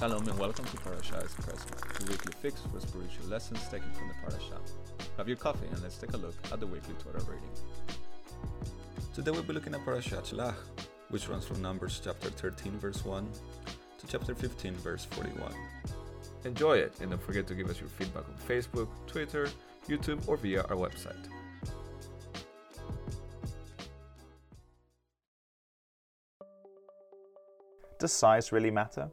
Shalom and welcome to Parashah Espresso, the weekly fix for spiritual lessons taken from the Parashah. Have your coffee and let's take a look at the weekly Torah reading. Today we'll be looking at Parashat Shlach, which runs from Numbers chapter 13 verse 1 to chapter 15 verse 41. Enjoy it and don't forget to give us your feedback on Facebook, Twitter, YouTube or via our website. Does size really matter?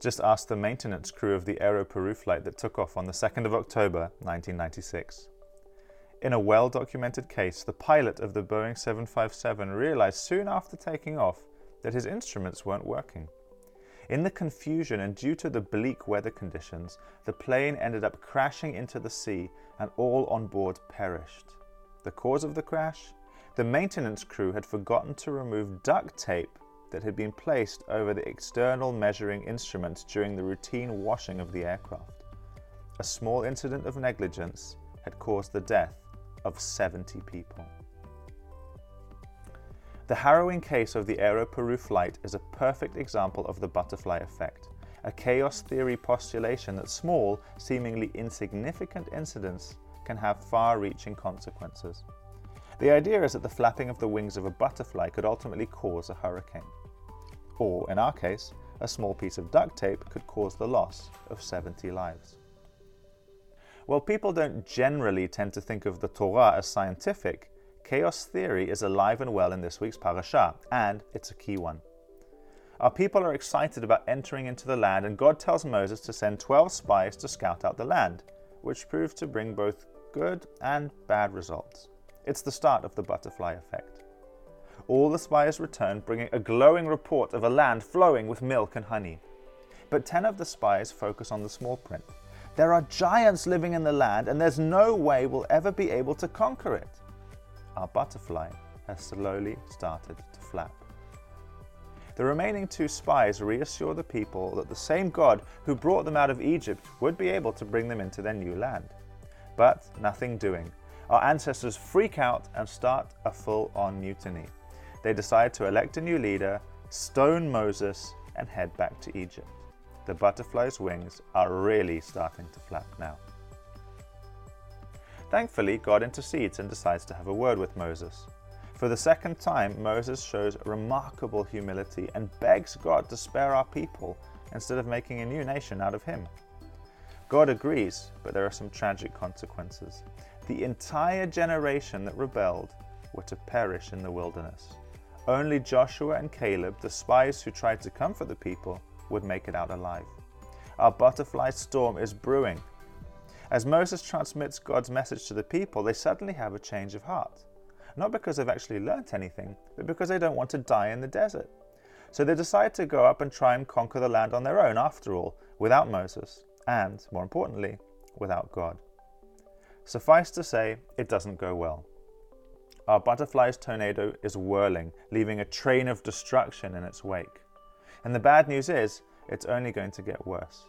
Just ask the maintenance crew of the Aero Peru flight that took off on the 2nd of October 1996. In a well documented case, the pilot of the Boeing 757 realized soon after taking off that his instruments weren't working. In the confusion and due to the bleak weather conditions, the plane ended up crashing into the sea and all on board perished. The cause of the crash? The maintenance crew had forgotten to remove duct tape that had been placed over the external measuring instruments during the routine washing of the aircraft. A small incident of negligence had caused the death of 70 people. The harrowing case of the Aero Peru flight is a perfect example of the butterfly effect, a chaos theory postulation that small, seemingly insignificant incidents can have far reaching consequences. The idea is that the flapping of the wings of a butterfly could ultimately cause a hurricane. Or, in our case, a small piece of duct tape could cause the loss of 70 lives. While people don't generally tend to think of the Torah as scientific, chaos theory is alive and well in this week's parasha, and it's a key one. Our people are excited about entering into the land, and God tells Moses to send 12 spies to scout out the land, which proved to bring both good and bad results. It's the start of the butterfly effect. All the spies return bringing a glowing report of a land flowing with milk and honey. But 10 of the spies focus on the small print. There are giants living in the land, and there's no way we'll ever be able to conquer it. Our butterfly has slowly started to flap. The remaining two spies reassure the people that the same God who brought them out of Egypt would be able to bring them into their new land. But nothing doing our ancestors freak out and start a full on mutiny. They decide to elect a new leader, stone Moses, and head back to Egypt. The butterfly's wings are really starting to flap now. Thankfully, God intercedes and decides to have a word with Moses. For the second time, Moses shows remarkable humility and begs God to spare our people instead of making a new nation out of him. God agrees, but there are some tragic consequences the entire generation that rebelled were to perish in the wilderness. Only Joshua and Caleb, the spies who tried to comfort the people, would make it out alive. Our butterfly storm is brewing. As Moses transmits God's message to the people, they suddenly have a change of heart. Not because they've actually learnt anything, but because they don't want to die in the desert. So they decide to go up and try and conquer the land on their own, after all, without Moses, and, more importantly, without God. Suffice to say, it doesn't go well. Our butterfly's tornado is whirling, leaving a train of destruction in its wake. And the bad news is, it's only going to get worse.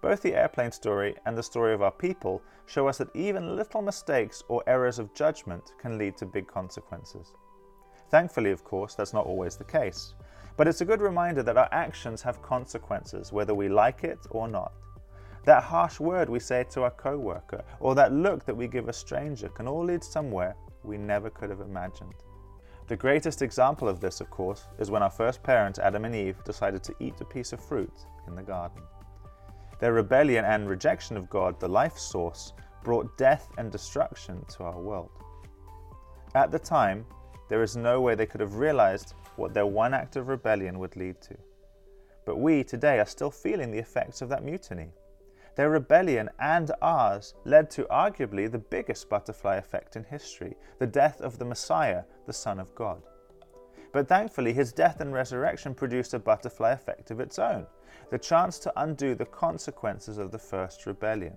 Both the airplane story and the story of our people show us that even little mistakes or errors of judgment can lead to big consequences. Thankfully, of course, that's not always the case. But it's a good reminder that our actions have consequences, whether we like it or not. That harsh word we say to our coworker, or that look that we give a stranger can all lead somewhere we never could have imagined. The greatest example of this, of course, is when our first parents, Adam and Eve, decided to eat a piece of fruit in the garden. Their rebellion and rejection of God, the life source, brought death and destruction to our world. At the time, there is no way they could have realized what their one act of rebellion would lead to. But we today are still feeling the effects of that mutiny. Their rebellion and ours led to arguably the biggest butterfly effect in history the death of the Messiah, the Son of God. But thankfully, his death and resurrection produced a butterfly effect of its own the chance to undo the consequences of the first rebellion.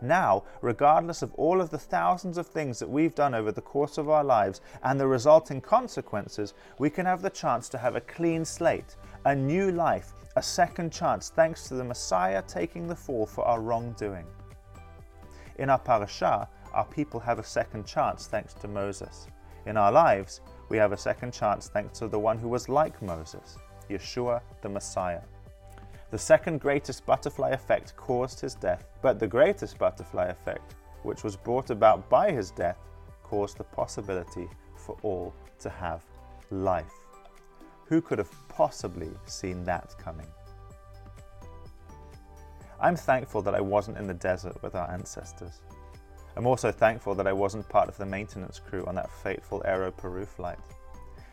Now, regardless of all of the thousands of things that we've done over the course of our lives and the resulting consequences, we can have the chance to have a clean slate, a new life, a second chance thanks to the Messiah taking the fall for our wrongdoing. In our parasha, our people have a second chance thanks to Moses. In our lives, we have a second chance thanks to the one who was like Moses, Yeshua the Messiah. The second greatest butterfly effect caused his death, but the greatest butterfly effect, which was brought about by his death, caused the possibility for all to have life. Who could have possibly seen that coming? I'm thankful that I wasn't in the desert with our ancestors. I'm also thankful that I wasn't part of the maintenance crew on that fateful Aero Peru flight.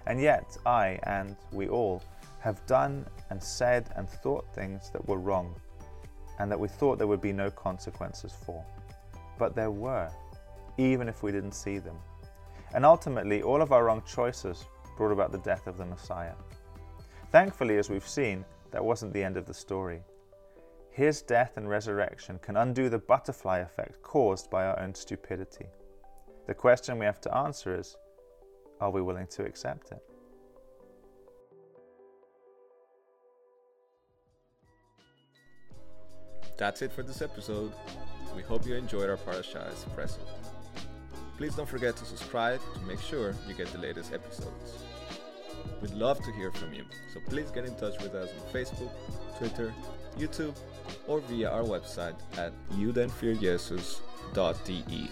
And yet, I and we all have done and said and thought things that were wrong and that we thought there would be no consequences for. But there were, even if we didn't see them. And ultimately, all of our wrong choices brought about the death of the Messiah. Thankfully, as we've seen, that wasn't the end of the story. His death and resurrection can undo the butterfly effect caused by our own stupidity. The question we have to answer is are we willing to accept it? That's it for this episode. We hope you enjoyed our Parashah Espresso. Please don't forget to subscribe to make sure you get the latest episodes. We'd love to hear from you, so please get in touch with us on Facebook, Twitter, YouTube, or via our website at judenfürjesus.de.